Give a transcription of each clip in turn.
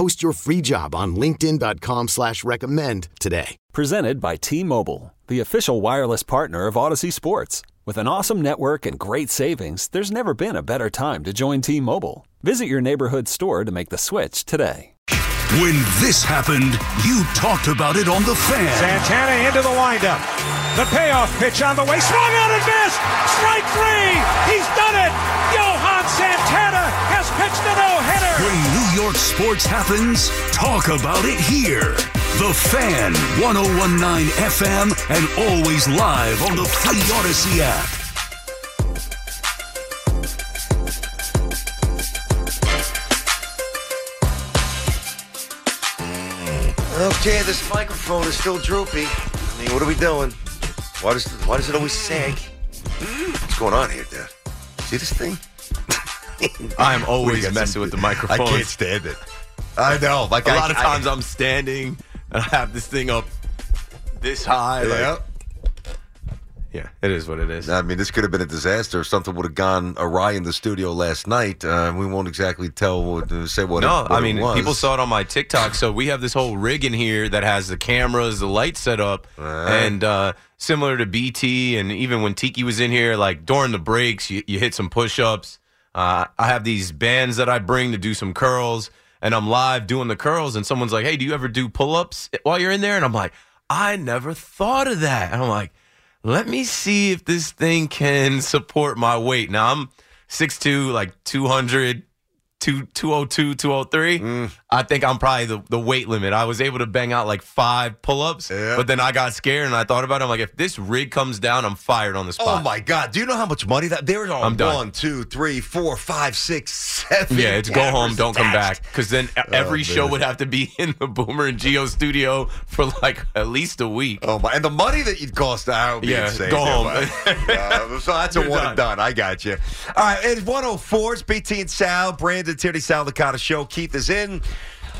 Post your free job on linkedin.com slash recommend today. Presented by T-Mobile, the official wireless partner of Audacy Sports. With an awesome network and great savings, there's never been a better time to join T-Mobile. Visit your neighborhood store to make the switch today. When this happened, you talked about it on The Fan. Santana into the windup. The payoff pitch on the way. Swung on and missed. Strike three. He's done it. Johan Santana has pitched a no-hitter. When New York sports happens, talk about it here. The Fan, 1019 FM, and always live on the Free Audacy app. Okay, this microphone is still droopy. I mean, what are we doing? Why does why does it always sag? What's going on here, Dad? See this thing? I'm always messing with the microphone. I can't stand it. I know. Like a I- lot of times I, am standing and I have this thing up this high. like- Yeah. yeah, it is what it is. I mean, this could have been a disaster if something would have gone awry in the studio last night. Uh, we won't exactly tell what, uh, say what. no, it, what I mean people saw it on my TikTok. So we have this whole rig in here that has the cameras, the lights set up, and uh, similar to BT, and even when Tiki was in here, like during the breaks, you, you hit some push-ups. Uh, I have these bands that I bring to do some curls, and I'm live doing the curls, and someone's like, "Hey, do you ever do pull-ups while you're in there?" And I'm like, "I never thought of that." And I'm like, "Let me see if this thing can support my weight." Now I'm 6'2", like 200 two, 202, 203. I think I'm probably the, the weight limit. I was able to bang out like five pull ups, Yeah. but then I got scared and I thought about it. I'm like, if this rig comes down, I'm fired on the Oh my God! Do you know how much money that There's on I'm done. One, two, three, four, five, six, seven. Yeah, it's go home, don't come back. Because then every show would have to be in the Boomer and Gio studio for like at least a week. Oh my! And the money that you'd cost out. Yeah, insane. go Yeah, home. Uh, so that's a You're one and done. done. I got you. All right, it's 104. It's BT and Sal, Brandon Tierney, Sal Licata show. Keith is in.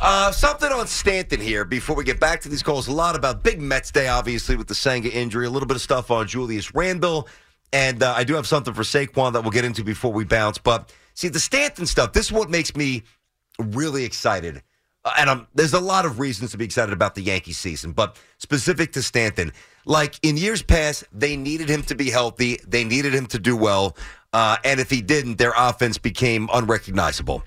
Uh, something on Stanton here before we get back to these calls. A lot about big Mets Day, obviously, with the Senga injury. A little bit of stuff on Julius Randle. And uh, I do have something for Saquon that we'll get into before we bounce. But see, the Stanton stuff, this is what makes me really excited. Uh, and I'm, there's a lot of reasons to be excited about the Yankee season, but specific to Stanton, like in years past, they needed him to be healthy. They needed him to do well. Uh, and if he didn't, their offense became unrecognizable.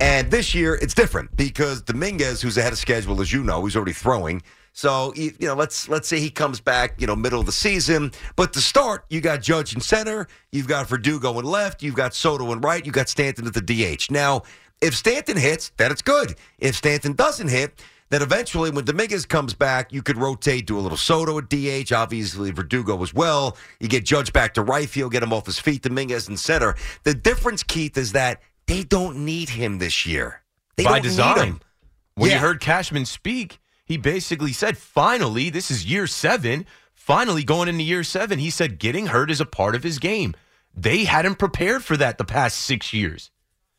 And this year, it's different because Dominguez, who's ahead of schedule, as you know, he's already throwing. So you know, let's let's say he comes back, you know, middle of the season. But to start, you got Judge in center, you've got Verdugo in left, you've got Soto in right, you got Stanton at the DH. Now, if Stanton hits, then it's good. If Stanton doesn't hit, then eventually when Dominguez comes back, you could rotate, do a little Soto at DH, obviously Verdugo as well. You get Judge back to right field, get him off his feet, Dominguez in center. The difference, Keith, is that they don't need him this year. They By design. When Yeah. you heard Cashman speak, he basically said, finally, this is year seven. Finally, going into year seven, he said getting hurt is a part of his game. They hadn't prepared for that the past six years.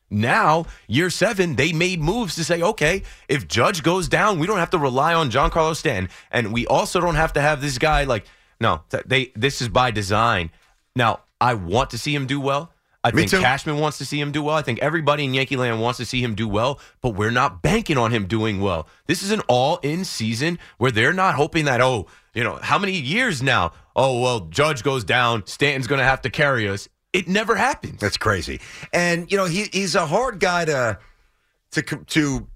Now, year seven, they made moves to say, okay, if Judge goes down, we don't have to rely on Giancarlo Stanton. And we also don't have to have this guy like, no, they this is by design. Now, I want to see him do well. I Me think too. Cashman wants to see him do well. I think everybody in Yankee Land wants to see him do well, but we're not banking on him doing well. This is an all in season where they're not hoping that, oh, you know, how many years now? Oh, well, Judge goes down, Stanton's going to have to carry us. It never happens. That's crazy. And you know, he he's a hard guy to to to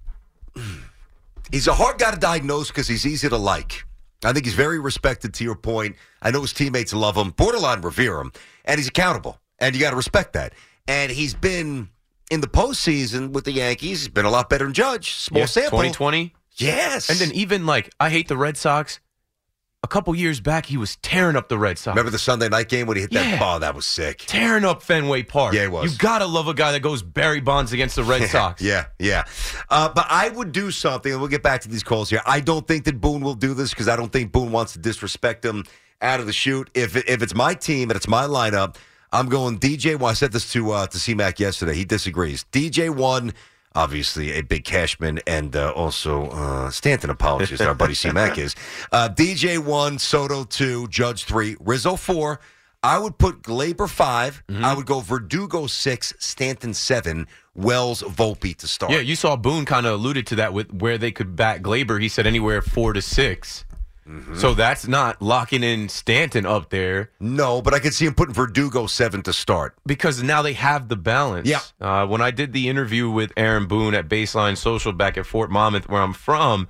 he's a hard guy to diagnose because he's easy to like. I think he's very respected. To your point, I know his teammates love him, borderline revere him, and he's accountable, and you got to respect that. And he's been in the postseason with the Yankees. He's been a lot better than Judge. Small Yeah, sample. 2020. Yes. And then even like I hate the Red Sox. A couple years back, he was tearing up the Red Sox. remember the Sunday night game when he hit that Yeah. ball? That was sick. tearing up Fenway Park. Yeah, he was. You gotta love a guy that goes Barry Bonds against the Red Sox. Yeah, yeah. Uh, but I would do something, and we'll get back to these calls here. I don't think that Boone will do this because I don't think Boone wants to disrespect him out of the chute. If if it's my team and it's my lineup, I'm going DJ. Well, I said this to uh, to C Mac yesterday. He disagrees. DJ one. Obviously, a big Cashman, and uh, also uh, Stanton. Apologies, our buddy C Mac is uh, DJ one, Soto two, Judge three, Rizzo four. I would put Gleyber 5 Mm-hmm. I would go Verdugo six, Stanton seven, Wells Volpe to start. Yeah, you saw Boone kind of alluded to that with where they could back Gleyber. He said anywhere four to 6 Mm-hmm. So that's not locking in Stanton up there No, but I could see him putting Verdugo seven to start. because now they have the balance. Yeah. Uh, when I did the interview with Aaron Boone at Baseline Social back at Fort Monmouth, where I'm from,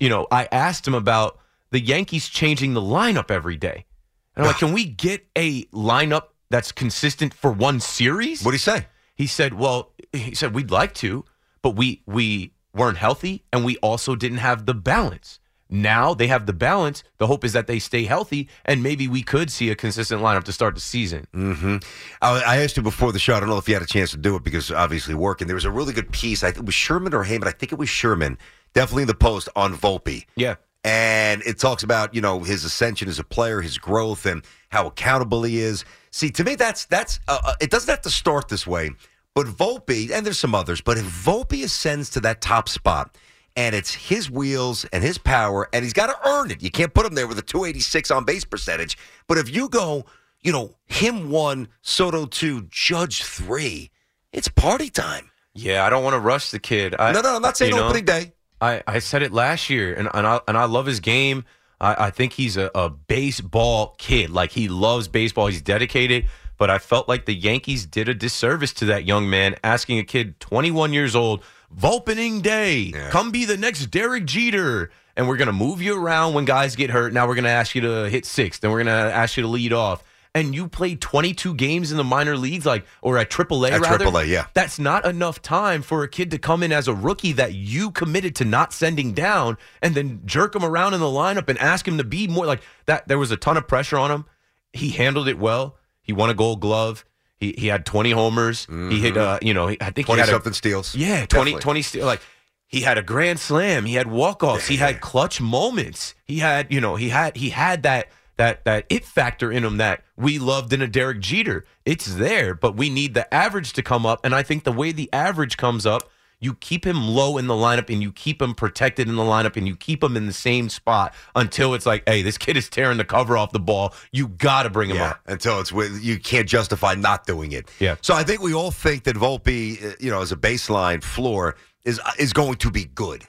you know, I asked him about the Yankees changing the lineup every day. And I'm like, can we get a lineup that's consistent for one series? What do you say? He said, "Well, he said we'd like to, but we we weren't healthy and we also didn't have the balance. Now they have the balance. The hope is that they stay healthy and maybe we could see a consistent lineup to start the season." Mm-hmm. I, I asked you before the show. I don't know if you had a chance to do it because obviously working. There was a really good piece. I think it was Sherman or Heyman. I think it was Sherman. Definitely in the post on Volpe. Yeah. and it talks about you know his ascension as a player, his growth, and how accountable he is. See, to me, that's that's uh, uh, it doesn't have to start this way, but Volpe and there's some others, but if Volpe ascends to that top spot. And it's his wheels and his power, and he's got to earn it. You can't put him there with a 286 on base percentage. But if you go, you know, him one, Soto two, Judge three, it's party time. Yeah, I don't want to rush the kid. I, no, no, I'm not saying you know, opening day. I, I said it last year, and, and I and I love his game. I, I think he's a, a baseball kid. Like he loves baseball. He's dedicated. But I felt like the Yankees did a disservice to that young man, asking a kid 21 years old, Volpening Day, Yeah. come be the next Derek Jeter. And we're gonna move you around when guys get hurt. Now we're gonna ask you to hit sixth. Then we're gonna ask you to lead off. And you played 22 games in the minor leagues, like or at AAA, At rather. AAA, yeah. That's not enough time for a kid to come in as a rookie that you committed to not sending down and then jerk him around in the lineup and ask him to be more like that. There was a ton of pressure on him. He handled it well. He won a gold glove. He, he had 20 homers. He hit, uh, you know, I think he 20 had a, something steals. yeah, 20, Definitely. 20 steal. Like he had a grand slam. He had walk-offs. He had clutch moments. He had, you know, he had he had that that that it factor in him that we loved in a Derek Jeter. It's there, but we need the average to come up. And I think the way the average comes up, you keep him low in the lineup and you keep him protected in the lineup and you keep him in the same spot until it's like, hey, this kid is tearing the cover off the ball. You got to bring him Yeah, up. until it's with you can't justify not doing it. Yeah. So I think we all think that Volpe, uh, you know, as a baseline floor is is going to be good,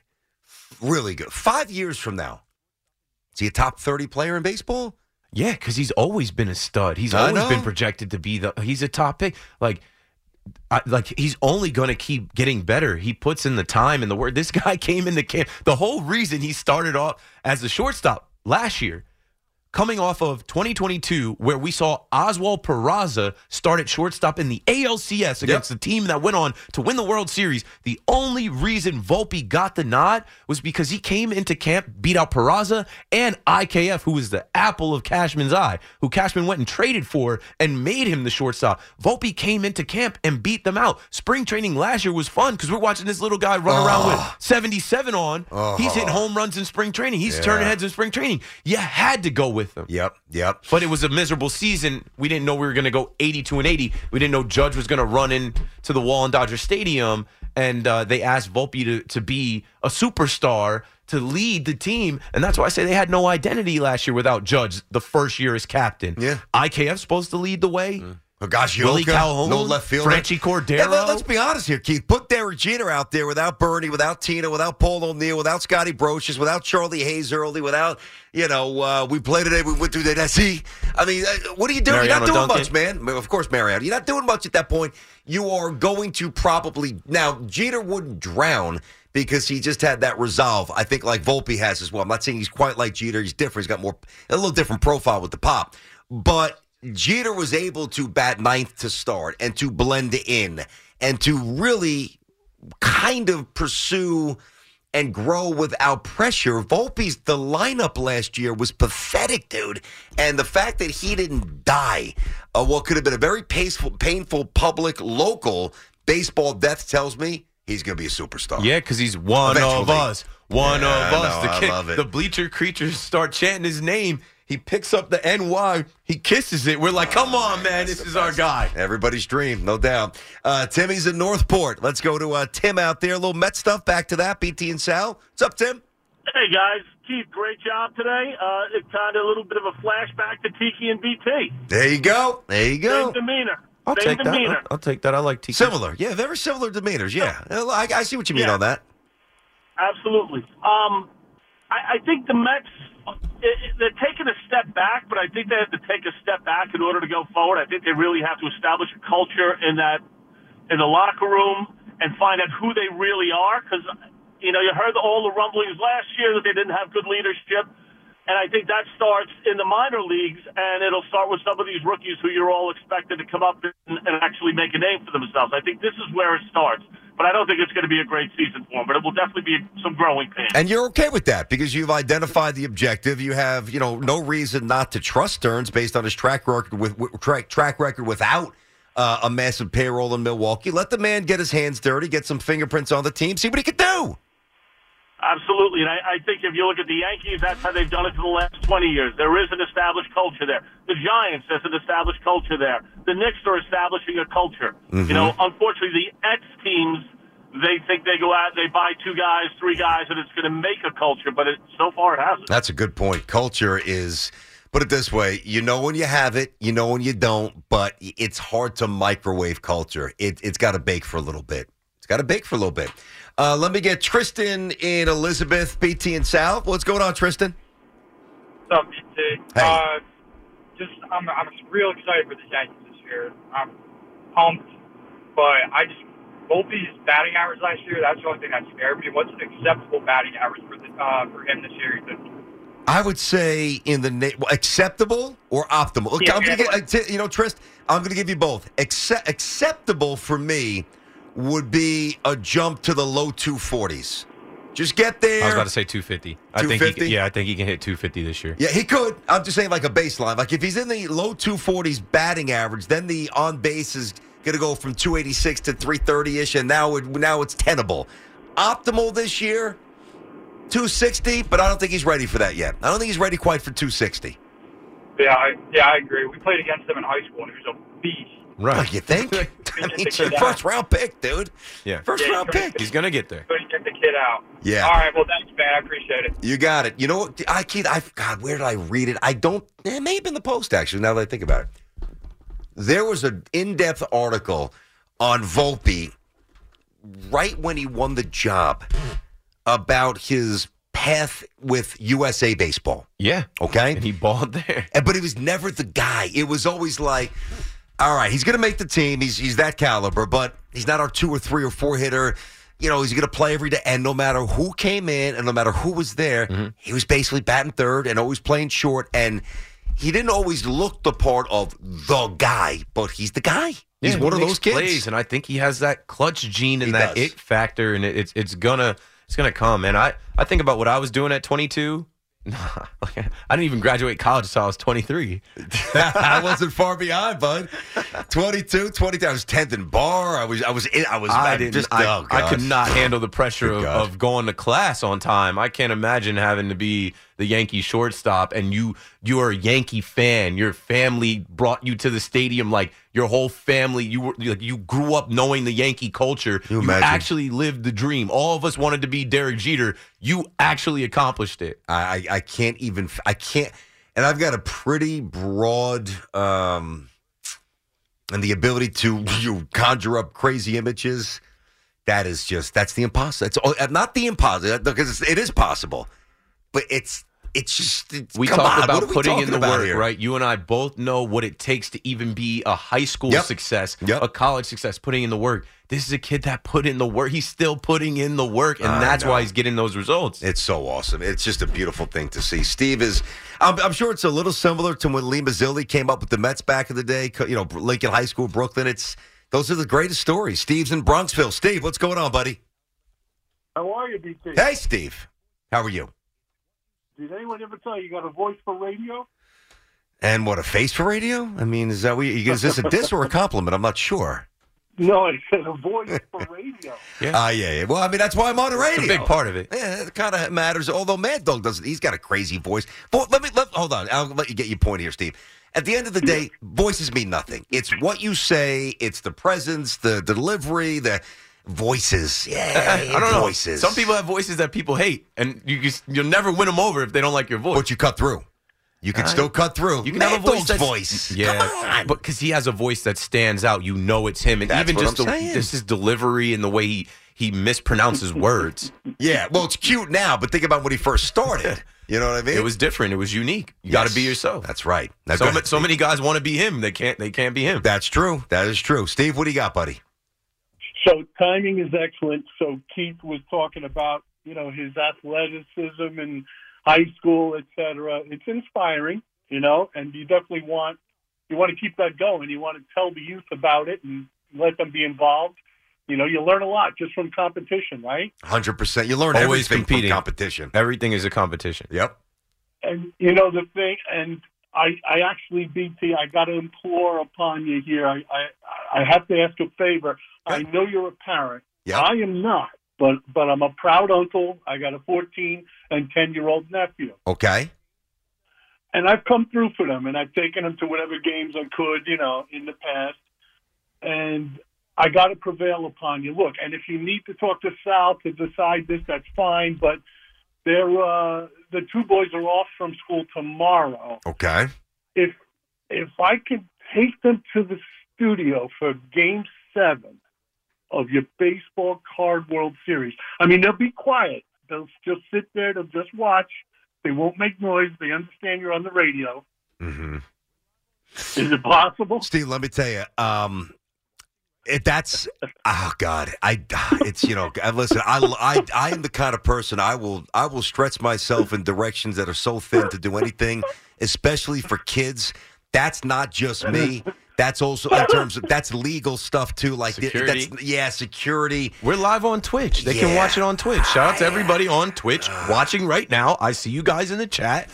really good. Five years from now, is he a top thirty player in baseball? Yeah, because he's always been a stud. He's I always know. been projected to be the. He's a top pick. Like, I, like he's only going to keep getting better. He puts in the time and the work. This guy came in the camp. The whole reason he started off as a shortstop last year, coming off of 2022, where we saw Oswald Peraza start at shortstop in the ALCS against the team that went on to win the World Series. The only reason Volpe got the nod was because he came into camp, beat out Peraza and IKF, who was the apple of Cashman's eye, who Cashman went and traded for and made him the shortstop. Volpe came into camp and beat them out. Spring training last year was fun because we're watching this little guy run around with ah. 77 on. He's hitting uh-huh. home runs in spring training. He's turning heads in spring training. You had to go with him. Yep, yep. But it was a miserable season. We didn't know we were going to go 82 and 80. We didn't know Judge was going to run into the wall in Dodger Stadium. And uh, they asked Volpe to, to be a superstar to lead the team. And that's why I say they had no identity last year without Judge the first year as captain. Yeah. IKF supposed to lead the way. Oh, gosh, Willie Calhoun, no left fielder. Franchy Cordero. Let, us be honest here, Keith. Put Derek Jeter out there without Bernie, without Tino, without Paul O'Neill, without Scotty Brosius, without Charlie Hayes early, without, you know, uh, we played today, we went through that SE. I mean, uh, what are you doing? You're not doing Duncan. much, man. Of course, Mariano. You're not doing much at that point. You are going to probably, now, Jeter wouldn't drown because he just had that resolve. I think like Volpe has as well. I'm not saying he's quite like Jeter. He's different. He's got more a little different profile with the pop, but Jeter was able to bat ninth to start and to blend in and to really kind of pursue and grow without pressure. Volpe's the lineup last year was pathetic, dude. And the fact that he didn't die, uh, what could have been a very painful, painful public local baseball death tells me he's going to be a superstar. Yeah, because he's one of us. One Yeah, of us. know, the, kid- the bleacher creatures start chanting his name. He picks up the NY. He kisses it. We're like, come on, man. This is our guy. Everybody's dream, no doubt. Uh, Timmy's in Northport. Let's go to uh, Tim out there. A little Met stuff. Back to that. BT and Sal. What's up, Tim? Hey guys, Keith, great job today. Uh, it's kind of a little bit of a flashback to Tiki and BT. There you go. There you go. Same demeanor. I'll Same take that. I'll, I'll take that. I like Tiki. Similar. Yeah, very similar demeanors. Yeah. I, I see what you mean Yeah. on that. Absolutely. Um, I, I think the Mets it, it- they're taking a step back, but I think they have to take a step back in order to go forward. I think they really have to establish a culture in that in the locker room and find out who they really are. Because you know you heard all the rumblings last year that they didn't have good leadership. And I think that starts in the minor leagues, and it'll start with some of these rookies who you're all expected to come up and, and actually make a name for themselves. I think this is where it starts. But I don't think it's going to be a great season for him. but it will definitely be some growing pains. And you're okay with that because you've identified the objective. You have, you know, no reason not to trust Stearns based on his track record with, track track record without uh, a massive payroll in Milwaukee. Let the man get his hands dirty, get some fingerprints on the team, see what he could do. Absolutely. And I, I think if you look at the Yankees, that's how they've done it for the last 20 years. There is an established culture there. The Giants, there's an established culture there. The Knicks are establishing a culture. You mm-hmm. know, unfortunately, the X teams, they think they go out, they buy two guys, three guys, and it's going to make a culture, but it, so far it hasn't. That's a good point. Culture is, put it this way, you know when you have it, you know when you don't, but it's hard to microwave culture. It, it's got to bake for a little bit. It's got to bake for a little bit. Uh, let me get Tristan in Elizabeth, BT and Sal. What's going on, Tristan? What's up, BT? Hey. Uh, just I'm I'm real excited for the Yankees this year. I'm pumped, but I just Volpe's batting average last year. That's the only thing that scared me. What's an acceptable batting average for the uh, for him this year? I would say in the na- acceptable or optimal. Look, Yeah, I'm gonna yeah. get, t- you know, Trist. I'm going to give you both. Accept- acceptable for me would be a jump to the low 240s. Just get there. I was about to say 250. I think he, 250? yeah, I think he can hit 250 this year. Yeah, he could. I'm just saying, like a baseline. Like if he's in the low 240s batting average, then the on base is going to go from 286 to 330 ish, and now it, now it's tenable. Optimal this year, 260, but I don't think he's ready for that yet. I don't think he's ready quite for 260. Yeah, I, yeah, I agree. We played against him in high school, and he was a beast. Right. You think? I mean, Just to first out. round pick, dude. Yeah. First Yeah, round pick. He's going to get there. Couldn't get the kid out. Yeah. All right. Well, thanks, man. I appreciate it. You got it. You know what? I Keith, I God, where did I read it? I don't. It may have been the post actually. Now that I think about it, there was an in-depth article on Volpe right when he won the job about his path with USA Baseball. Yeah. Okay, And he balled there. and, but he was never the guy. It was always like, all right, he's going to make the team. He's he's that caliber, but he's not our two or three or four hitter. You know, he's going to play every day, and no matter who came in and no matter who was there, Mm-hmm. he was basically batting third and always playing short. And he didn't always look the part of the guy, but he's the guy. He's one he of those kids. Plays, and I think he has that clutch gene and He that does. it factor, and it, it's it's gonna it's gonna come. And I I think about what I was doing at 22. I didn't even graduate college until I was 23. I wasn't far behind, bud. 22, 23. I was 10th in bar. I was, I was, in, I was, I I didn't. just, I, oh, I could not handle the pressure of, of going to class on time. I can't imagine having to be the Yankee shortstop, and you you are a Yankee fan. Your family brought you to the stadium, like your whole family. You were like you grew up knowing the Yankee culture. you imagine? actually lived the dream. All of us wanted to be Derek Jeter. You actually accomplished it. I, I I can't even I can't and I've got a pretty broad um and the ability to you conjure up crazy images that is just that's the impossible it's all- not the impossible because it is possible but it's it's just it's, We come talked on, about we putting in the work, here? right? You and I both know what it takes to even be a high school Yep. success, Yep. a college success, putting in the work. this is a kid that put in the work. He's still putting in the work, and I that's know. why he's getting those results. It's so awesome. It's just a beautiful thing to see. Steve is, I'm, I'm sure it's a little similar to when Lee Mazzilli came up with the Mets back in the day. You know, Lincoln High School, Brooklyn. It's those are the greatest stories. Steve's in Bronxville. Steve, what's going on, buddy? How are you, BT? Hey, Steve. How are you? Did anyone ever tell you you got a voice for radio? And what a face for radio? I mean, is that what you, is this a diss or a compliment? I'm not sure. No, I said a voice for radio. Ah, yeah, yeah. Well, I mean, that's why I'm on the radio. It's a big part of it. Yeah, it kind of matters. Although Mad Dog doesn't, he's got a crazy voice. Vo- let me let, hold on. I'll let you get your point here, Steve. At the end of the day, voices mean nothing. It's what you say. It's the presence, the delivery, the voices. Yeah, I don't know. voices. Some people have voices that people hate, and you just, you'll never win them over if they don't like your voice. but you cut through. You can I- still cut through. You can have a voice that's- voice. Yeah, Come on. but because he has a voice that stands out, you know it's him, and That's even what just the, this his delivery and the way he he mispronounces words. Yeah, well, it's cute now, but think about when he first started. You know what I mean? It was different. It was unique. You got to be yourself. That's right. Now, so, so many guys want to be him. They can't. They can't be him. That's true. That is true. Steve, what do you got, buddy? So timing is excellent. So Keith was talking about, you know, his athleticism in high school, et cetera. It's inspiring, you know, and you definitely want you want to keep that going. You want to tell the youth about it and let them be involved. You know, you learn a lot just from competition, right? Hundred percent. You learn Always everything competing. from competition. Everything is a competition. Yep. And you know the thing, and I, I actually, BT, I got to implore upon you here. I, I, I have to ask a favor. I know you're a parent. Yeah. I am not, but but I'm a proud uncle. I got a 14 and 10 year old nephew, Okay. and I've come through for them, and I've taken them to whatever games I could, you know, in the past, and. I got to prevail upon you. Look, and if you need to talk to Sal to decide this, that's fine. But they're uh, the two boys are off from school tomorrow. Okay. if if I could take them to the studio for Game Seven of your baseball card World Series, I mean they'll be quiet. They'll just sit there. They'll just watch. They won't make noise. They understand you're on the radio. Mm-hmm. Is it possible? Steve, let me tell you. Um, it, that's oh god, I ah, it's you know uh, listen. I, I I am the kind of person I will I will stretch myself in directions that are so thin to do anything, especially for kids. That's not just me. That's also in terms of that's legal stuff too. Like Security. that's yeah, security. We're live on Twitch. They can watch it on Twitch. Shout out to everybody on Twitch uh, watching right now. I see you guys in the chat.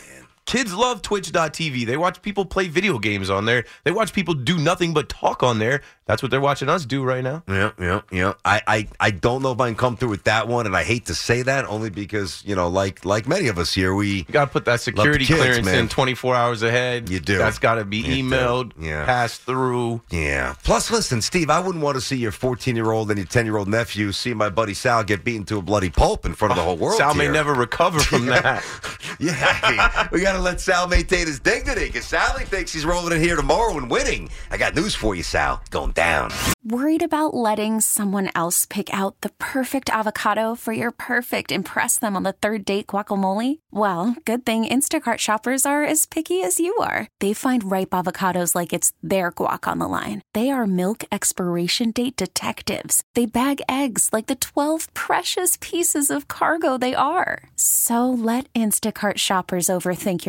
Kids love twitch.tv. They watch people play video games on there. They watch people do nothing but talk on there. That's what they're watching us do right now. Yeah, yeah, yeah. I, I, I don't know if I can come through with that one, and I hate to say that only because you know, like like many of us here, we You got to put that security kids, clearance man. in 24 hours ahead. You do. That's got to be You emailed, Yeah. passed through. Yeah. Plus, listen, Steve, I wouldn't want to see your 14 year old and your 10 year old nephew see my buddy Sal get beaten to a bloody pulp in front of the oh, whole world. Sal may never recover from that. Yeah, I mean, we got to let Sal maintain his dignity because Sally thinks he's rolling in here tomorrow and winning. I got news for you, Sal. Going down. Worried about letting someone else pick out the perfect avocado for your perfect impress them on the third date guacamole? Well, good thing Instacart shoppers are as picky as you are. They find ripe avocados like it's their guac on the line. They are milk expiration date detectives. They bag eggs like the 12 precious pieces of cargo they are. So let Instacart shoppers overthink your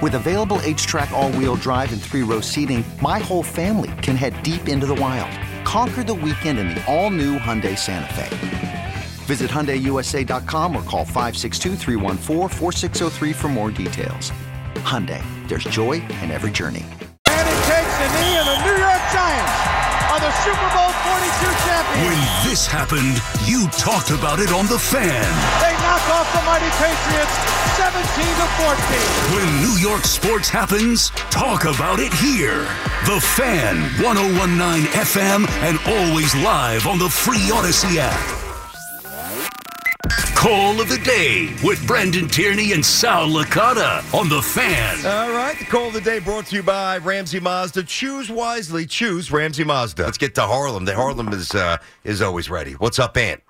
With available H-Track all-wheel drive and three-row seating, my whole family can head deep into the wild. Conquer the weekend in the all-new Hyundai Santa Fe. Visit HyundaiUSA.com or call 562-314-4603 for more details. Hyundai, there's joy in every journey. And he takes the knee, and the New York Giants are the Super Bowl 42 champions. When this happened, you talked about it on The Fan. They knock off the mighty Patriots 17 to 14. When New York sports happens, talk about it here. The Fan, 1019 FM, and always live on the free Audacy app. Call of the day with Brandon Tierney and Sal Licata on The Fan. All right, the call of the day brought to you by Ramsey Mazda. Choose wisely. Choose Ramsey Mazda. Let's get to Harlem. The Harlem is uh, is always ready. What's up, Ant?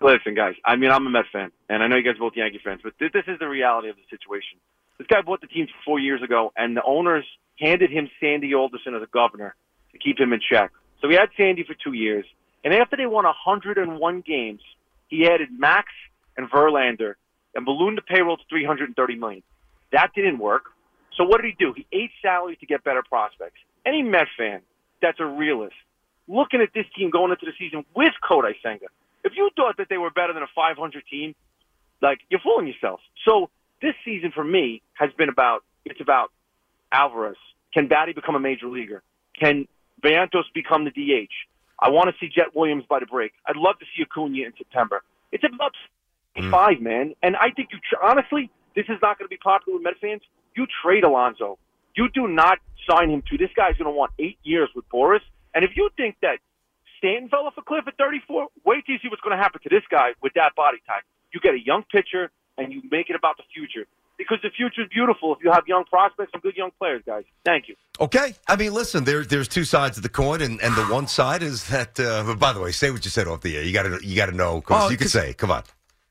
Listen, guys. I mean, I'm a Mets fan, and I know you guys are both Yankee fans, but th- this is the reality of the situation. This guy bought the team four years ago, and the owners handed him Sandy Alderson as a governor to keep him in check. So he had Sandy for two years, and after they won 101 games, he added Max and Verlander and ballooned the payroll to 330 million. That didn't work. So what did he do? He ate salary to get better prospects. Any Met fan that's a realist, looking at this team going into the season with Kodai Senga, if you thought that they were better than a 500 team, like you're fooling yourself. So this season for me has been about it's about Alvarez. Can Batty become a major leaguer? Can Vientos become the DH? I want to see Jett Williams by the break. I'd love to see Acuna in September. It's about hmm. five, man. And I think you tr- honestly, this is not going to be popular with Met fans. You trade Alonso. You do not sign him to. This guy's going to want eight years with Boras. And if you think that Stanton fell off a cliff at 34, wait till you see what's going to happen to this guy with that body type. You get a young pitcher and you make it about the future. Because the future is beautiful if you have young prospects and good young players, guys. Thank you. Okay. I mean, listen, there, there's two sides of the coin, and, and the one side is that. Uh, by the way, say what you said off the air. You got to you got to know because Oh, you can 'cause- say, "Come on."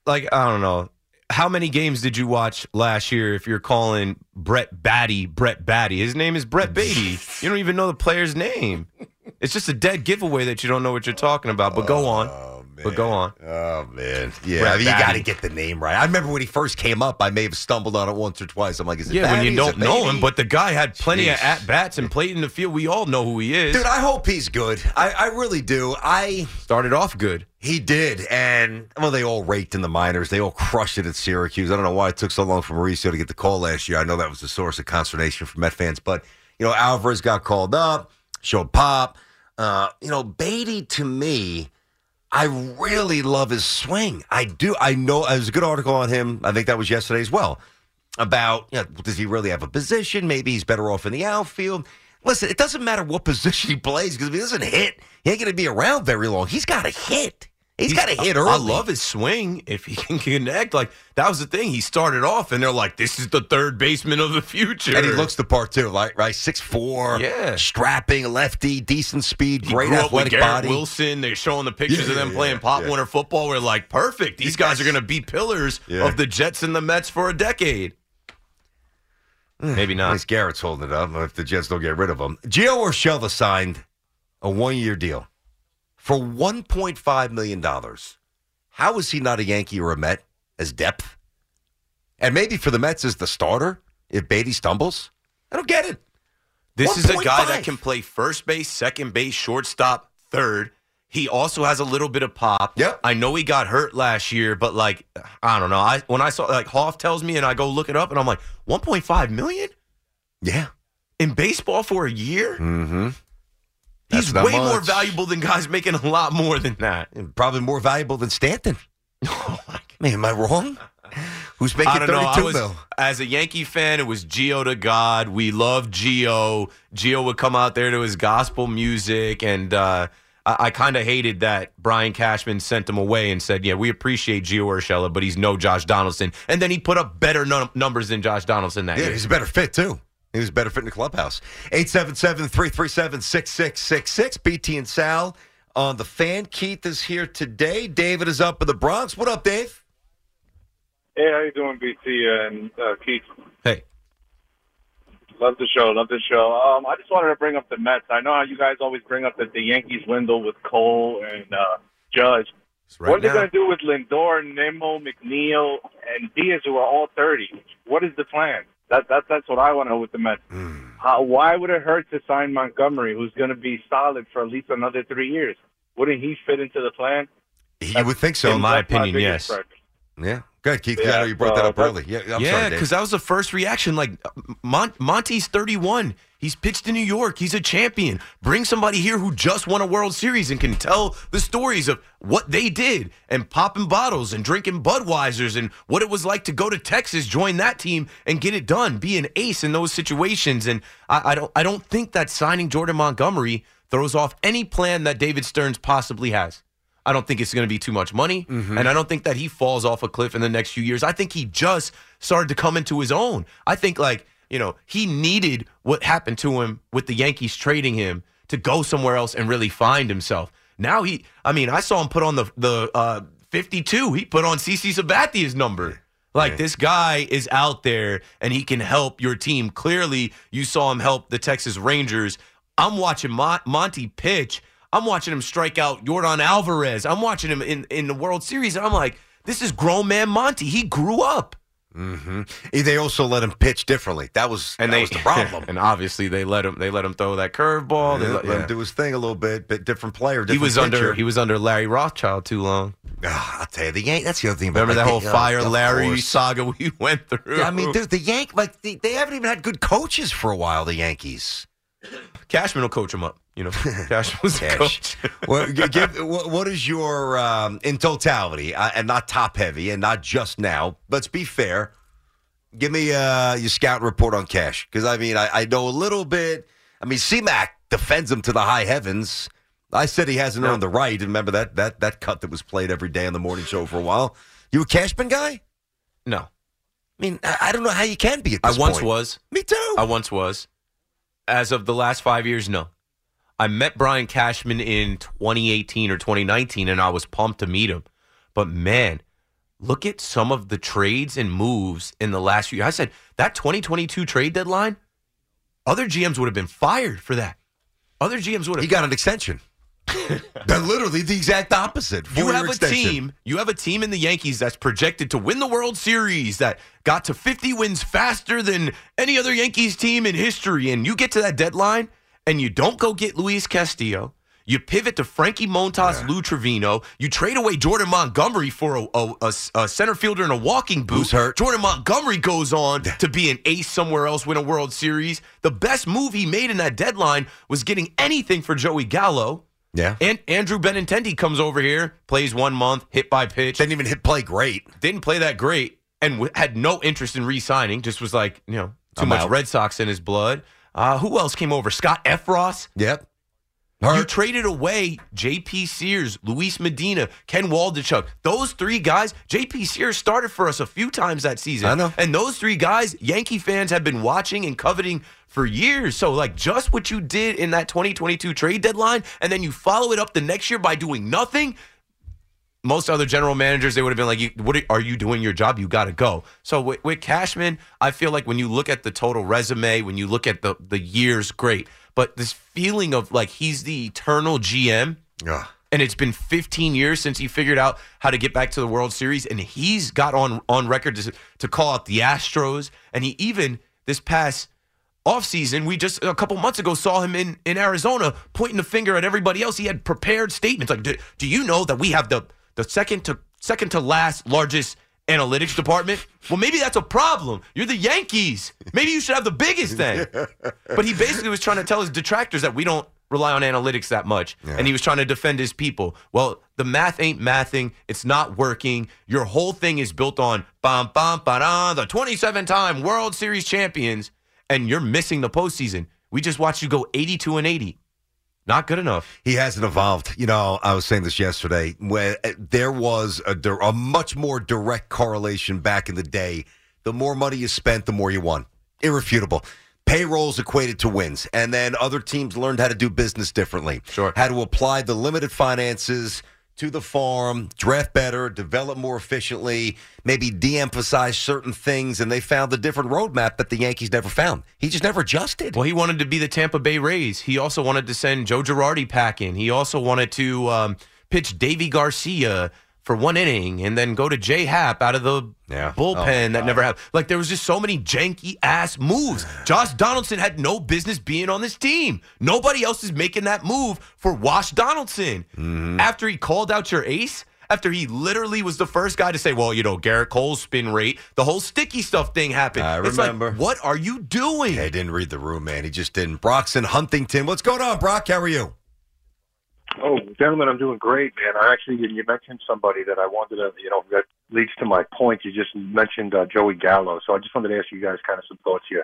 like I don't know. How many games did you watch last year if you're calling Brett Batty Brett Batty? His name is Brett Baty. You don't even know the player's name. It's just a dead giveaway that you don't know what you're talking about. But go on. But go on. Oh man, yeah. Brett you got to get the name right. I remember when he first came up, I may have stumbled on it once or twice. I'm like, "Is it Yeah, when you don't know Baty?" him, but the guy had plenty of at bats and played in the field. We all know who he is. Dude, I hope he's good. I, I really do. I started off good. He did, and well, they all raked in the minors. They all crushed it at Syracuse. I don't know why it took so long for Mauricio to get the call last year. I know that was the source of consternation for Met fans, but you know, Alvarez got called up, showed pop. Uh, you know, Baty to me, I really love his swing. I do. I know there's a good article on him. I think that was yesterday as well about you know, does he really have a position? Maybe he's better off in the outfield. Listen, it doesn't matter what position he plays because if he doesn't hit, he ain't going to be around very long. He's got to hit. He's got to hit early. I love his swing if he can connect. Like that was the thing. He started off, and they're like, "This is the third baseman of the future." And he looks the part too, like right, six four, Yeah. strapping, lefty, decent speed, He great grew up with athletic body. Wilson. They're showing the pictures Yeah, of them yeah, playing pop yeah. winner football. We're like, perfect. These guys are going to be pillars of the Jets and the Mets for a decade. Maybe At not. least Garrett's holding it up if the Jets don't get rid of him. Gio Urshela signed a one year deal for $1.5 million. How is he not a Yankee or a Met as depth? And maybe for the Mets as the starter if Baty stumbles? I don't get it. This is a guy 1.5. that can play first base, second base, shortstop, third. He also has a little bit of pop. Yep. I know he got hurt last year, but like I don't know. I when I saw like Hoff tells me and I go look it up and I'm like, 1.5 million Yeah. in baseball for a year? Mm-hmm. He's not way more valuable than guys making a lot more than that. Probably more valuable than Stanton. Man, am I wrong? Who's making I don't know. I 32 was, mil? as a Yankee fan, it was Gio to God. We love Gio. Gio would come out there to his gospel music, and uh, I, I kind of hated that Brian Cashman sent him away and said, "Yeah, we appreciate Gio Urshela, but he's no Josh Donaldson." And then he put up better num- numbers than Josh Donaldson that Yeah, year. he's a better fit, too. He was better fit in the clubhouse. 877-337-6666. BT and Sal on the fan. Keith is here today. David is up in the Bronx. What up, Dave? Hey, how you doing, BT and uh, Keith? Hey. Love the show. Love the show. Um, I just wanted to bring up the Mets. I know how you guys always bring up that the Yankees window with Cole and uh, Judge. right what are they going to do with Lindor, Nimmo, McNeil, and Diaz, who are all thirty? What is the plan? That, that that's what I want to know with the Mets. Hmm. How, why would it hurt to sign Montgomery, who's going to be solid for at least another three years? Wouldn't he fit into the plan? You would think so. In my That's my opinion, yes. gripe. Yeah. Good, Keith. Yeah, I know you brought that uh, up early. Yeah, I'm yeah, because that was the first reaction. Like Mon- Monty's 31. He's pitched in New York. He's a champion. Bring somebody here who just won a World Series and can tell the stories of what they did and popping bottles and drinking Budweisers and what it was like to go to Texas, join that team and get it done, be an ace in those situations. And I, I don't, I don't think that signing Jordan Montgomery throws off any plan that David Stearns possibly has. I don't think it's going to be too much money, Mm-hmm. and I don't think that he falls off a cliff in the next few years. I think he just started to come into his own. I think like you know he needed what happened to him with the Yankees trading him to go somewhere else and really find himself. Now he, I mean, I saw him put on the the uh, 52. He put on CC Sabathia's number. Like this guy is out there and he can help your team. Clearly, you saw him help the Texas Rangers. I'm watching Mon- Monty pitch. I'm watching him strike out Yordan Alvarez. I'm watching him in, in the World Series, and I'm like, this is grown man Monty. He grew up. Hmm They also let him pitch differently. That was And that they was the problem. and obviously they let him they let him throw that curveball. They Yeah, let- let yeah. him do his thing a little bit, bit different player. He Different was under he was under Larry Rothschild too long. Ah, I'll tell you, the Yank. That's the other thing. About Remember that whole fire Larry saga we went through? Yeah, I mean, dude, the Yank like they, they haven't even had good coaches for a while. The Yankees. Cashman will coach him up. You know, Cashman was Cash. coach. well, give, what, what is your um, in totality, uh, and not top heavy, and not just now? Let's be fair. Give me uh, your scout report on Cash, because I mean, I, I know a little bit. I mean, CMAC defends him to the high heavens. I said he hasn't earned the right. Remember that that that cut that was played every day on the morning show for a while. You a Cashman guy? No, I mean, I, I don't know how you can be I once point. was. Me too. I once was. As of the last five years, no. I met Brian Cashman in 2018 or 2019, and I was pumped to meet him. But man, look at some of the trades and moves in the last few. I said that 2022 trade deadline, other GMs would have been fired for that. Other GMs would have. He got an extension. They're literally the exact opposite. You have a extension. team. You have a team in the Yankees that's projected to win the World Series that got to 50 wins faster than any other Yankees team in history. And you get to that deadline and you don't go get Luis Castillo. You pivot to Frankie Montas, Lou Trevino. You trade away Jordan Montgomery for a, a- a- a center fielder and a walking boot. Who's hurt? Jordan Montgomery goes on to be an ace somewhere else, win a World Series. The best move he made in that deadline was getting anything for Joey Gallo. Yeah. And Andrew Benintendi comes over here, plays one month, hit by pitch. Didn't even hit play great. Didn't play that great, and w- had no interest in re-signing. Just was like, you know, too I'm much out. Red Sox in his blood. Uh, who else came over? Scott Effross. Yep. You traded away J.P. Sears, Luis Medina, Ken Waldichuk. Those three guys, J.P. Sears started for us a few times that season. I know. And those three guys, Yankee fans have been watching and coveting for years. So, like, just what you did in that 2022 trade deadline, and then you follow it up the next year by doing nothing. Most other general managers, they would have been like, "What are, are you doing your job? You got to go." So with, with Cashman, I feel like when you look at the total resume, when you look at the the years, great. But this feeling of like he's the eternal GM, Ugh. and it's been 15 years since he figured out how to get back to the World Series, and he's got on on record to, to call out the Astros, and he even this past offseason, we just a couple months ago saw him in in Arizona pointing the finger at everybody else. He had prepared statements like, "Do, do you know that we have the the second to second to last largest analytics department?" Well, maybe that's a problem. You're the Yankees. Maybe you should have the biggest thing. But he basically was trying to tell his detractors that we don't rely on analytics that much. And he was trying to defend his people. Well, the math ain't mathing. It's not working. Your whole thing is built on bam, bam, ba the 27 time World Series champions, and you're missing the postseason. We just watched you go 82 and 80. Not good enough. He hasn't evolved. You know, I was saying this yesterday. Where uh, there was a, a much more direct correlation back in the day. The more money you spent, the more you won. Irrefutable. Payrolls equated to wins, and then other teams learned how to do business differently. Sure. How to apply the limited finances to the farm, draft better, develop more efficiently, maybe de-emphasize certain things, and they found a different roadmap that the Yankees never found. He just never adjusted. Well, he wanted to be the Tampa Bay Rays. He also wanted to send Joe Girardi packing. He also wanted to um, pitch Deivi Garcia for one inning and then go to Jay Happ out of the Yeah. bullpen Oh, that never happened. Like there was just so many janky ass moves. Josh Donaldson had no business being on this team. Nobody else is making that move for Wash Donaldson. Mm-hmm. After he called out your ace, after he literally was the first guy to say, well, you know, Gerrit Cole's spin rate, the whole sticky stuff thing happened. I It's like, remember. what are you doing? He didn't read the room, man. He just didn't. Brock's in Huntington. What's going on, Brock? How are you? Oh, gentlemen, I'm doing great, man. I actually, you mentioned somebody that I wanted to, you know, that leads to my point. You just mentioned uh, Joey Gallo. So I just wanted to ask you guys kind of some thoughts here.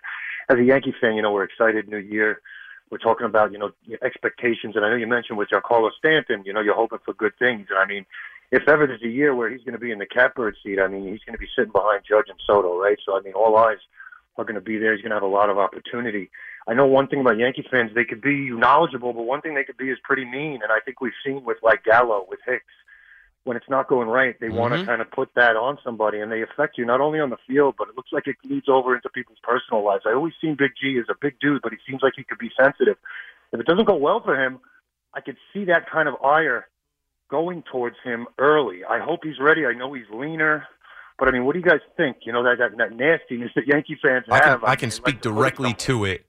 As a Yankee fan, you know, we're excited, new year. We're talking about, you know, expectations. And I know you mentioned with Giancarlo Stanton, you know, you're hoping for good things. And I mean, if ever there's a year where he's going to be in the catbird seat, I mean, he's going to be sitting behind Judge and Soto, right? So, I mean, all eyes are going to be there. He's going to have a lot of opportunity. I know one thing about Yankee fans, they could be knowledgeable, but one thing they could be is pretty mean. And I think we've seen with like Gallo, with Hicks, when it's not going right, they want to mm-hmm. kind of put that on somebody and they affect you not only on the field, but it looks like it leads over into people's personal lives. I always seen Big G as a big dude, but he seems like he could be sensitive. If it doesn't go well for him, I could see that kind of ire going towards him early. I hope he's ready. I know he's leaner. But I mean, what do you guys think? You know that that, that nastiness that Yankee fans I can, have. I can speak directly to it.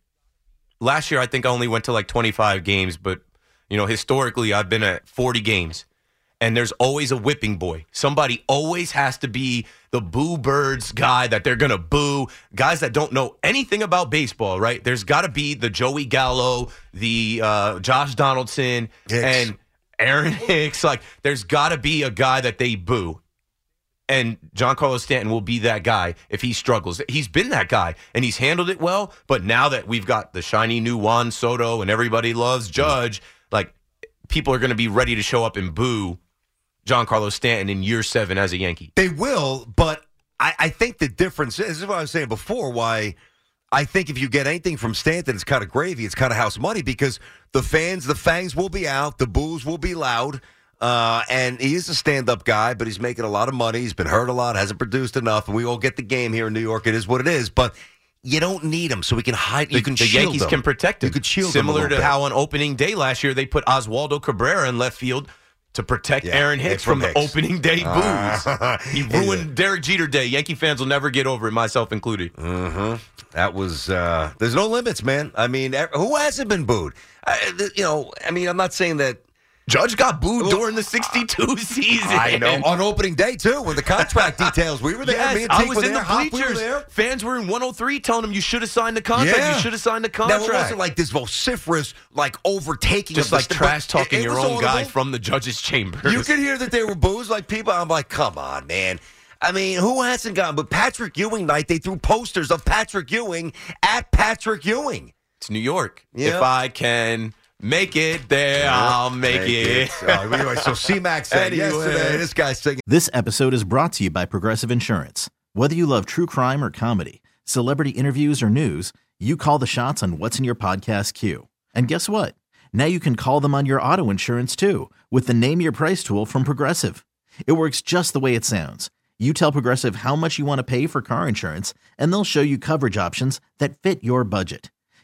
Last year, I think I only went to like 25 games, but you know, historically, I've been at 40 games, and there's always a whipping boy. Somebody always has to be the boo birds guy that they're gonna boo. Guys that don't know anything about baseball, right? There's got to be the Joey Gallo, the uh, Josh Donaldson, and Aaron Hicks. Like, there's got to be a guy that they boo and Giancarlo Stanton will be that guy if he struggles. He's been that guy and he's handled it well. But now that we've got the shiny new Juan Soto and everybody loves Judge, like people are going to be ready to show up and boo Giancarlo Stanton in year seven as a Yankee. They will, but I, I think the difference this is what I was saying before. Why I think if you get anything from Stanton, it's kind of gravy. It's kind of house money because the fans, the fangs will be out, the boos will be loud. Uh, and he is a stand-up guy, but he's making a lot of money. He's been hurt a lot, hasn't produced enough, and we all get the game here in New York. It is what it is, but you don't need him, so we can hide. The, you can the Yankees him. can protect him. You could shield Similar to bit. how on opening day last year they put Oswaldo Cabrera in left field to protect Yeah, Aaron Hicks Hicks from from, the opening day booze. Ah. he ruined Derek Jeter Day. Yankee fans will never get over it, myself included. Mm-hmm. That was. Uh, there's no limits, man. I mean, who hasn't been booed? I, you know, I mean, I'm not saying that. Judge got booed during the '62 season. I know on opening day too, when the contract details. We were there. Yes, me and I Teak was were in there. the Hop, we were bleachers. there. Fans were in 103 telling him you should have signed the contract. Yeah. You should have signed the Now contract. it wasn't like this vociferous, like overtaking, Just of like this, trash but it- talking it your was own guy audible. from the judge's chamber. You could hear that they were boos like people. I'm like, come on, man. I mean, who hasn't gone? But Patrick Ewing night, they threw posters of Patrick Ewing at Patrick Ewing. It's New York. Yeah. If I can make it there, I'll make, it. Uh, anyway, so C-Max said Anyway. yesterday, this guy's singing. This episode is brought to you by Progressive Insurance. Whether you love true crime or comedy, celebrity interviews or news, you call the shots on what's in your podcast queue. And guess what? Now you can call them on your auto insurance too with the Name Your Price tool from Progressive. It works just the way it sounds. You tell Progressive how much you want to pay for car insurance, and they'll show you coverage options that fit your budget.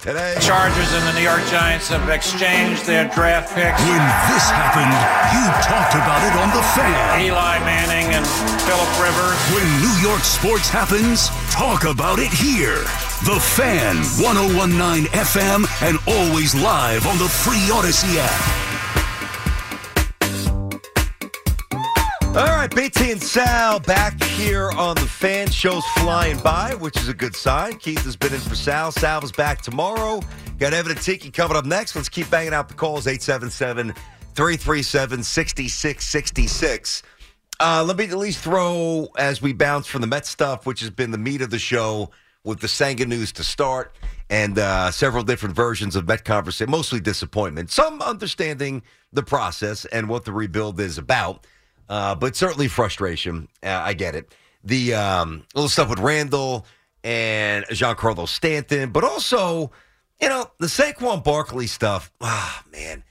Today. Chargers and the New York Giants have exchanged their draft picks. When this happened, you talked about it on The Fan. Eli Manning and Philip Rivers. When New York sports happens, talk about it here. The Fan, 1019 FM, and always live on the free Audacy app. All right, BT and Sal back here on the fan. Show's flying by, which is a good sign. Keith has been in for Sal. Sal is back tomorrow. Got Evan and Tiki coming up next. Let's keep banging out the calls 877 337 6666. Uh, let me at least throw, as we bounce from the Met stuff, which has been the meat of the show, with the Senga news to start, and uh, several different versions of Met conversation, mostly disappointment. Some understanding the process and what the rebuild is about, uh, but certainly frustration. Uh, I get it. The um, little stuff with Randall and Giancarlo Stanton, but also, you know, the Saquon Barkley stuff. Ah, man.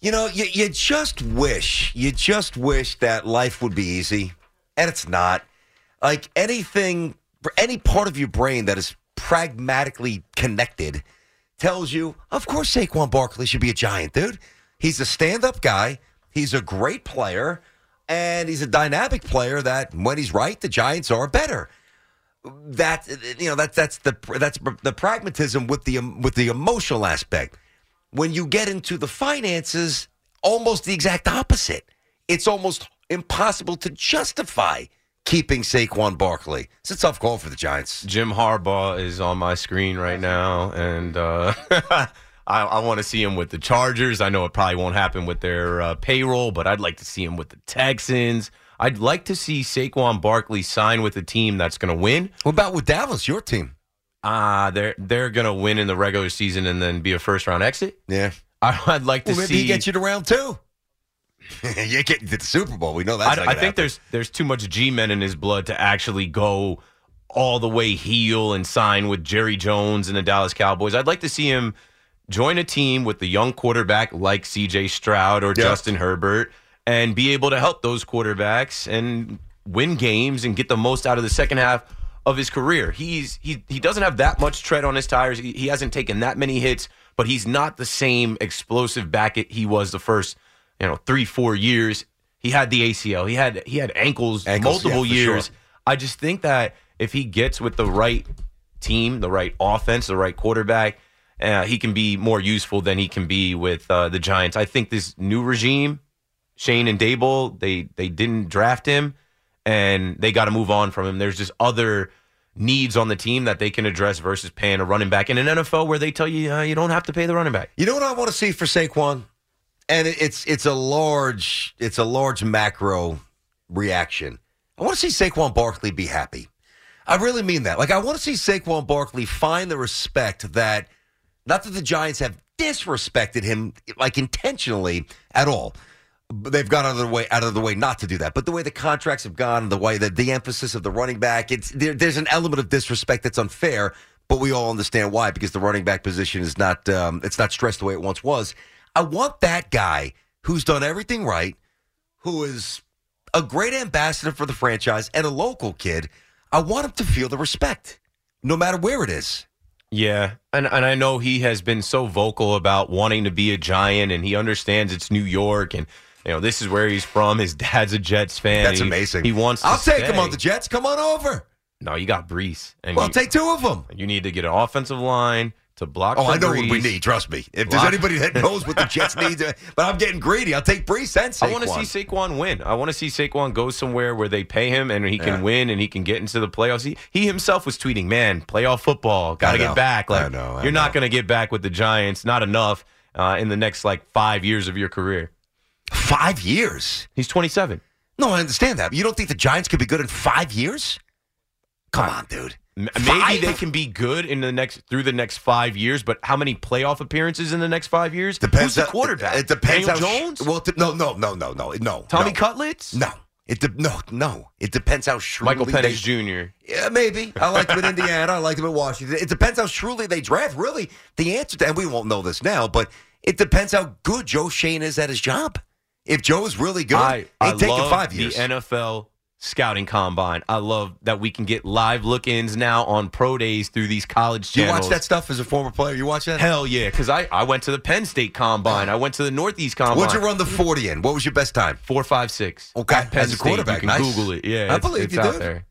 You know, you, you just wish, you just wish that life would be easy, and it's not. Like anything, any part of your brain that is pragmatically connected tells you, of course, Saquon Barkley should be a giant, dude. He's a stand up guy, he's a great player, and he's a dynamic player that when he's right, the Giants are better. That you know that that's the that's the pragmatism with the with the emotional aspect when you get into the finances, almost the exact opposite. It's almost impossible to justify keeping Saquon Barkley. It's a tough call for the Giants. Jim Harbaugh is on my screen right now, and uh, I, I want to see him with the Chargers. I know it probably won't happen with their uh, payroll, but I'd like to see him with the Texans. I'd like to see Saquon Barkley sign with a team that's going to win. What about with Dallas, your team? Ah, uh, they're they're gonna win in the regular season and then be a first round exit. Yeah, I, would like to see. well, maybe see. he gets you to round two. you get to the Super Bowl. We know that. I, I think happen. there's there's too much G men in his blood to actually go all the way heel and sign with Jerry Jones and the Dallas Cowboys. I'd like to see him join a team with the young quarterback like C.J. Stroud or yep. Justin Herbert and be able to help those quarterbacks and win games and get the most out of the second half of his career. He's he he doesn't have that much tread on his tires. He, he hasn't taken that many hits, but he's not the same explosive back he was the first you know three four years. He had the ACL. He had he had ankles, ankles multiple yeah, years. Sure. I just think that if he gets with the right team, the right offense, the right quarterback, uh, he can be more useful than he can be with uh, the Giants. I think this new regime, Schoen and Daboll, they they didn't draft him and they got to move on from him. There's just other needs on the team that they can address versus paying a running back in an NFL where they tell you uh, you don't have to pay the running back. You know what I want to see for Saquon, and it's it's a large it's a large macro reaction. I want to see Saquon Barkley be happy. I really mean that. Like I want to see Saquon Barkley find the respect that not that the Giants have disrespected him like intentionally at all they've gone out of the way out of the way not to do that. But the way the contracts have gone, the way that the emphasis of the running back, it's there, there's an element of disrespect that's unfair. But we all understand why because the running back position is not um, it's not stressed the way it once was. I want that guy who's done everything right, who is a great ambassador for the franchise and a local kid. I want him to feel the respect, no matter where it is. Yeah, and and I know he has been so vocal about wanting to be a giant, and he understands it's New York, and you know, this is where he's from. His dad's a Jets fan. That's he, amazing. He wants. I'll take stay. him on the Jets. Come on over. No, you got Breece. And well, you, take two of them. You need to get an offensive line to block. Oh, I know Breece. what we need. Trust me. If Block. there's anybody that knows what the Jets need, to, but I'm getting greedy. I'll take Breece and Saquon. I want to see Saquon win. I want to see Saquon go somewhere where they pay him and he can Yeah. win and he can get into the playoffs. He, he himself was tweeting, "Man, playoff football, got to get back." Like I know, I you're not going to get back with the Giants. Not enough uh, in the next like five years of your career. Five years. He's 27. No, I understand that. But you don't think the Giants could be good in five years? Come on, dude. M- Five? Maybe they can be good in the next through the next five years, but how many playoff appearances in the next five years? Depends. Who's the quarterback? It depends. Daniel how, Jones. Well, no, no, no, no, no, no. Tommy no. Cutlets. No. It de- no, no. It depends how shrewdly Michael Penix Jr. Yeah, maybe. I liked him in Indiana. I liked him at Washington. It depends how shrewdly they draft. Really, the answer to, and we won't know this now, but it depends how good Joe Schoen is at his job. If Joe is really good, I, I taking love five the years. NFL scouting combine. I love that we can get live look-ins now on pro days through these college Do you watch that stuff as a former player? You watch that? Hell yeah, because I, I went to the Penn State combine. I went to the Northeast combine. What'd you run the 40 in? What was your best time? Four, five, six. Okay, At Penn as a State, quarterback, you can nice. Google it. Yeah, I believe it's you, out dude. there.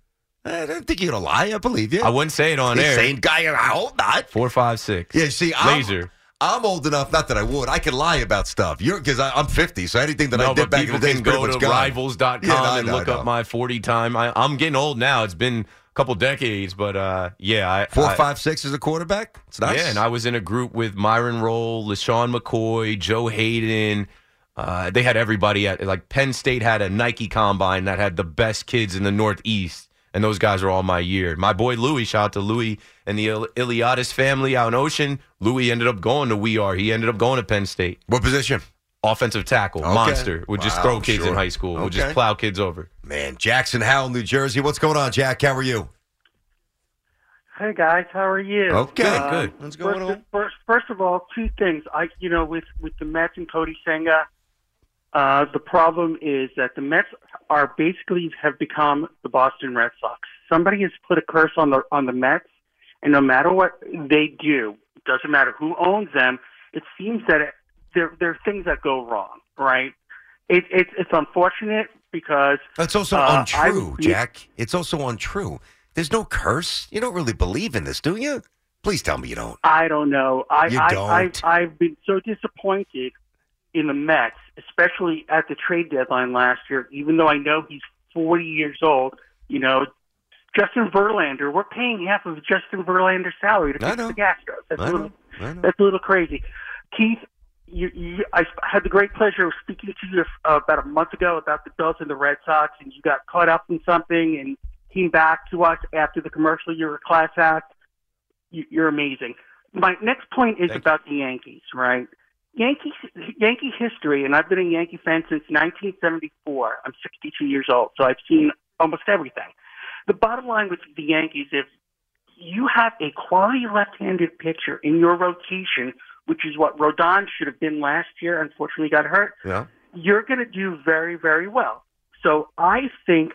Eh, I don't think you're gonna lie. I believe you. I wouldn't say it on air. Same guy. I hope not. Four, five, six. Yeah, see, I'm, laser. I'm old enough, not that I would. I can lie about stuff. You're because I'm 50, so anything that I no, did but back in the day can is go to gone. rivals.com Yeah, no, I and know, look I up my 40 time. I, I'm getting old now. It's been a couple decades, but uh, yeah, I, Four, I, five, six as a quarterback. It's nice. Yeah, and I was in a group with Myron Rolle, LeSean McCoy, Joe Haden. Uh, they had everybody at like Penn State had a Nike combine that had the best kids in the Northeast, and those guys are all my year. My boy Louis, shout out to Louis and the Il- Iliadis family out in Ocean. Louis ended up going to We Are. He ended up going to Penn State. What position? Offensive tackle, Okay. monster. Would just Wow, throw kids in high school. Would just plow kids over. Man, Jackson Howell, New Jersey. What's going on, Jack? How are you? Hey guys, how are you? Okay, Uh, good. What's going first, on? First, first of all, two things. I, you know, with with the Mets and Kodai Senga, uh, the problem is that the Mets are basically have become the Boston Red Sox. Somebody has put a curse on the on the Mets, and no matter what they do, it doesn't matter who owns them. It seems that it, there there are things that go wrong, right? It, it it's unfortunate because That's also uh, untrue, I- Jack. It's also untrue. There's no curse. You don't really believe in this, do you? Please tell me you don't. I don't know. I, You I, don't? I, I've been so disappointed in the Mets, especially at the trade deadline last year. Even though I know he's 40 years old, you know, Justin Verlander. We're paying half of Justin Verlander's salary to fix the Astros. That's I a little, know. That's a little crazy. Keith, you, you, I had the great pleasure of speaking to you uh, about a month ago about the Bills and the Red Sox, and you got caught up in something and came back to us after the commercial. You're a class act. You, you're amazing. My next point is about the Yankees, right? Yankees, Yankee history, and I've been a Yankee fan since 1974. I'm 62 years old, so I've seen almost everything. The bottom line with the Yankees is you have a quality left-handed pitcher in your rotation, which is what Rodon should have been last year. Unfortunately, got hurt. Yeah. You're going to do very, very well. So I think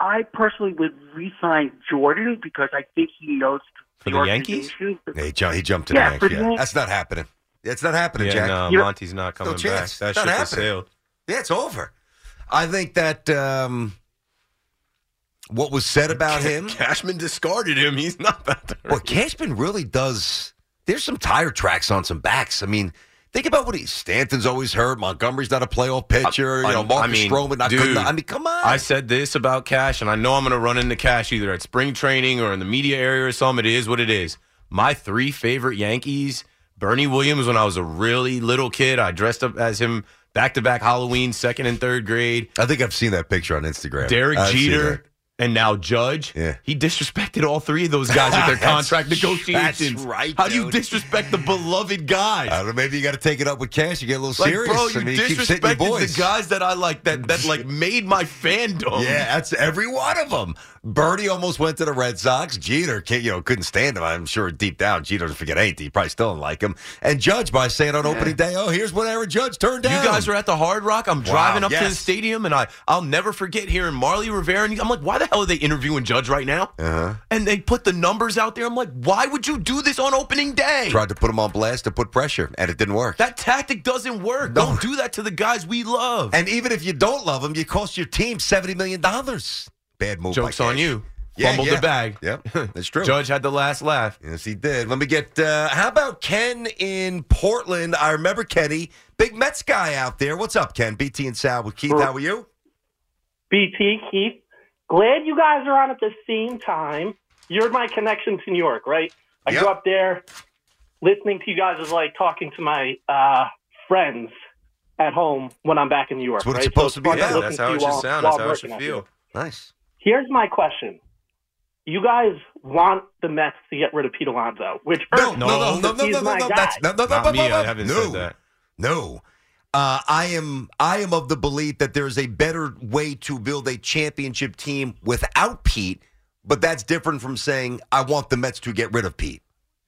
I personally would re-sign Jordan because I think he knows For the Yankees? organization. He, he jumped to Yeah, the for Yanks. the Yeah. Yankees. That's not happening. It's not happening, Yeah, Jack. no, You're- Monty's not coming no back. chance. That It's not has happening. sailed. Yeah, it's over. I think that um, what was said about him. Cashman discarded him. He's not that. Well, Cashman really does. There's some tire tracks on some backs. I mean, think about what he. Stanton's always hurt. Montgomery's not a playoff pitcher. you know, Marcus I mean, Stroman not dude, good. enough. I mean, come on. I said this about Cash, and I know I'm going to run into Cash either at spring training or in the media area or something. It is what it is. My three favorite Yankees: Bernie Williams when I was a really little kid. I dressed up as him back to back Halloween, second and third grade. I think I've seen that picture on Instagram. Derek I've Jeter. And now Judge, Yeah. he disrespected all three of those guys with their contract negotiations. that's right, How do you dude. disrespect the beloved guys? I don't know. Maybe you got to take it up with Cash. You get a little Like, serious. bro, you I mean, disrespected the guys that I like that that like made my fandom. Yeah, that's every one of them. Bernie almost went to the Red Sox. Jeter, can't- you know, couldn't stand him. I'm sure deep down, Jeter doesn't forget anything. He probably still didn't like him. And Judge by saying on opening day, "Oh, here's what Aaron Judge turned down." You guys are at the Hard Rock. I'm Wow, driving up to the stadium, and I I'll never forget hearing Marly Rivera. And I'm like, why the hell are they interviewing Judge right now? Uh-huh. And they put the numbers out there. I'm like, why would you do this on opening day? Tried to put him on blast to put pressure, and it didn't work. That tactic doesn't work. No. Don't do that to the guys we love. and even if you don't love them, you cost your team seventy million dollars. Bad move. Jokes on Cash. you. Yeah, Fumbled yeah. the bag. Yep, that's true. Judge had the last laugh. Yes, he did. Let me get. Uh, how about Ken in Portland? I remember Kenny, big Mets guy out there. What's up, Ken? BT and Sal with Keith. How are you? BT, Keith. Glad you guys are on at the same time. You're my connection to New York, right? I Yep. grew up there. Listening to you guys is like talking to my uh, friends at home when I'm back in New York. That's what right? it's supposed So to be fun about. listen That's how it should while- sound. while That's how it should feel. Nice. Here's my question. You guys want the Mets to get rid of Pete Alonso, which No, hurts no, me no, no, because no, he's no, no, my no. guy. That's no, no, no, Not no, me. no, no. I haven't no. said that. No. Uh, I am I am of the belief that there is a better way to build a championship team without Pete, but that's different from saying I want the Mets to get rid of Pete.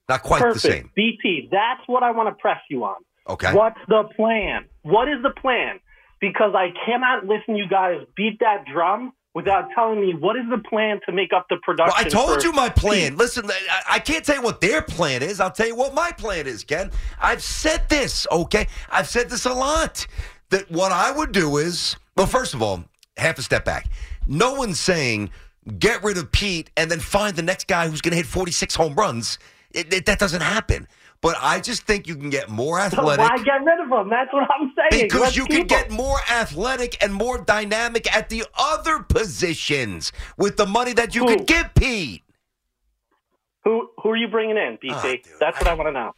Not quite Perfect. the same. BT, that's what I want to press you on. Okay. What's the plan? What is the plan? Because I cannot listen you guys beat that drum without telling me what is the plan to make up the production. Well, I told for you my plan. Listen, I, I can't tell you what their plan is. I'll tell you what my plan is, Ken. I've said this, okay? I've said this a lot. That what I would do is, well, first of all, half a step back. No one's saying get rid of Pete and then find the next guy who's going to hit 46 home runs. It, it- that doesn't happen. But I just think you can get more So athletic. why get rid of him? That's what I'm saying. Because Let's you can keep him. get more athletic and more dynamic at the other positions with the money that you could give Pete. Who who are you bringing in, BT? That's what I want to know.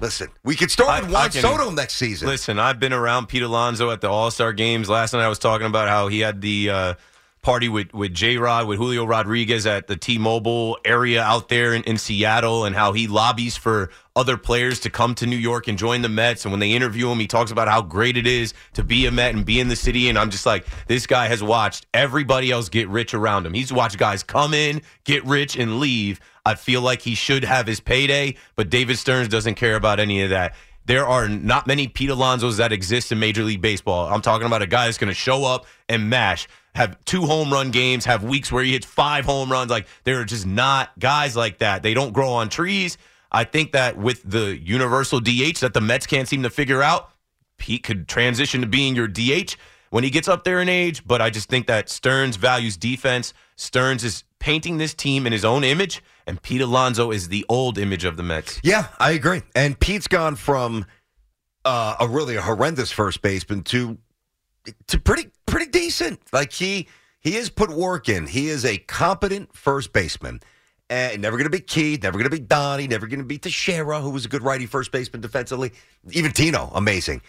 Listen, we could start with Juan can- Soto next season. Listen, I've been around Pete Alonso at the All Star games. Last night I was talking about how he had the uh, party with with J Rod with Julio Rodriguez at the T Mobile area out there in, in Seattle, and how he lobbies for other players to come to New York and join the Mets. And when they interview him, he talks about how great it is to be a Met and be in the city. And I'm just like, this guy has watched everybody else get rich around him. He's watched guys come in, get rich, and leave. I feel like he should have his payday, but David Stearns doesn't care about any of that. There are not many Pete Alonsos that exist in Major League Baseball. I'm talking about a guy that's going to show up and mash, have two home run games, have weeks where he hits five home runs. Like, there are just not guys like that. They don't grow on trees. I think that with the universal DH that the Mets can't seem to figure out, Pete could transition to being your DH when he gets up there in age. But I just think that Stearns values defense. Stearns is painting this team in his own image, and Pete Alonso is the old image of the Mets. Yeah, I agree. And Pete's gone from uh, a really horrendous first baseman to to pretty pretty decent. Like he he has put work in. He is a competent first baseman. And never going to be Keith, never going to be Donnie, never going to be Teixeira, who was a good righty first baseman defensively. Even Tino, amazing.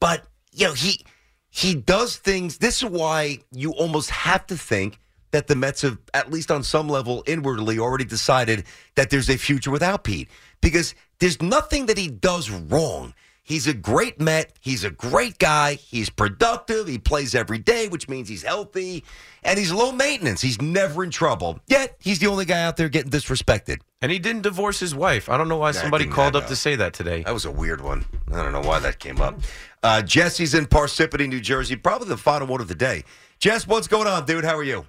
But you know he he does things. This is why you almost have to think that the Mets have, at least on some level, inwardly already decided that there's a future without Pete because there's nothing that he does wrong. He's a great Met. He's a great guy. He's productive. He plays every day, which means he's healthy and he's low maintenance. He's never in trouble. Yet he's the only guy out there getting disrespected. And he didn't divorce his wife. I don't know why Yeah, somebody called up to say that today. That was a weird one. I don't know why that came up. Uh, Jesse's in Parsippany, New Jersey. Probably the final one of the day. Jess, what's going on, dude? How are you?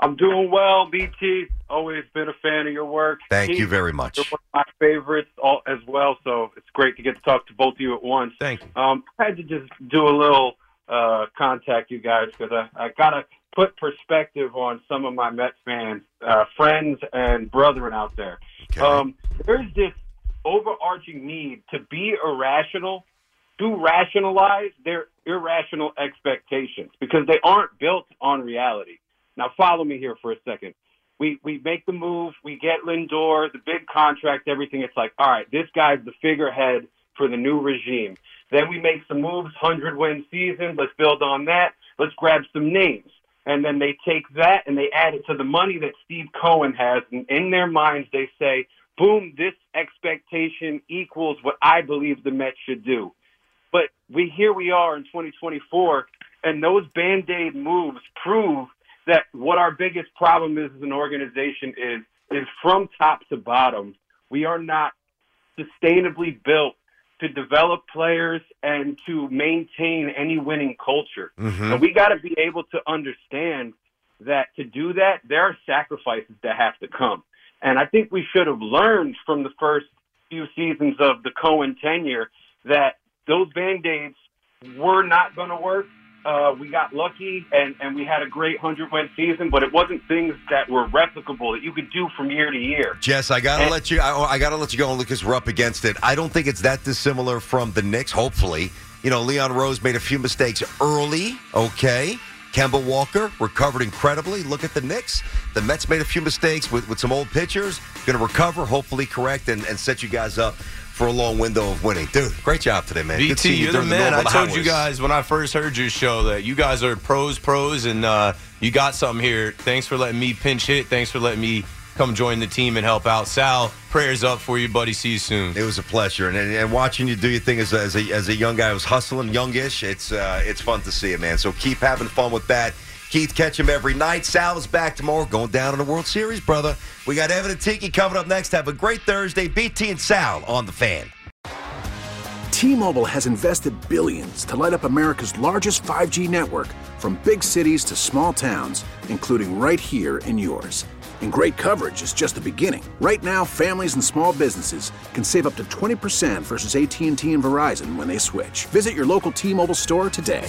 I'm doing well, BT. Always been a fan of your work. Thank Keith, you very much. You're one of my favorites all, as well, so it's great to get to talk to both of you at once. Thank you. Um, I had to just do a little uh, contact you guys because I, I got to put perspective on some of my Mets fans, uh, friends, and brethren out there. Um, there's this overarching need to be irrational, to rationalize their irrational expectations because they aren't built on reality. Now, follow me here for a second. We we make the move, we get Lindor, the big contract, everything. It's like, all right, this guy's the figurehead for the new regime. Then we make some moves, hundred win season. Let's build on that. Let's grab some names, and then they take that and they add it to the money that Steve Cohen has, and in their minds they say, boom, this expectation equals what I believe the Mets should do. But we here we are in 2024, and those band aid moves prove that what our biggest problem is as an organization is is from top to bottom. We are not sustainably built to develop players and to maintain any winning culture. Mhm. And we got to be able to understand that to do that, there are sacrifices that have to come. And I think we should have learned from the first few seasons of the Cohen tenure that those band-aids were not going to work. Uh, we got lucky and, and we had a great 100 win season, but it wasn't things that were replicable that you could do from year to year. Jess, I gotta And- let you. I, I gotta let you go only because we're up against it. I don't think it's that dissimilar from the Knicks. Hopefully, you know, Leon Rose made a few mistakes early. Okay, Kemba Walker recovered incredibly. Look at the Knicks. The Mets made a few mistakes with, with some old pitchers. Going to recover, hopefully correct, and, and set you guys up for a long window of winning. Dude, great job today, man. Good BT, you're the man. I normal told you guys when I first heard your show that you guys are pros, pros, and uh, you got something here. Thanks for letting me pinch hit. Thanks for letting me come join the team and help out. Sal, prayers up for you, buddy. See you soon. It was a pleasure, and, and, and watching you do your thing as a, as a, as a young guy who's hustling, youngish. It's uh, it's fun to see it, man. So keep having fun with that. Keith, catch him every night. Sal is back tomorrow, going down in the World Series, brother. We got Evan and Tiki coming up next. Have a great Thursday. BT and Sal on the fan. T-Mobile has invested billions to light up America's largest 5G network from big cities to small towns, including right here in yours. And great coverage is just the beginning. Right now, families and small businesses can save up to 20% versus AT&T and Verizon when they switch. Visit your local T-Mobile store today.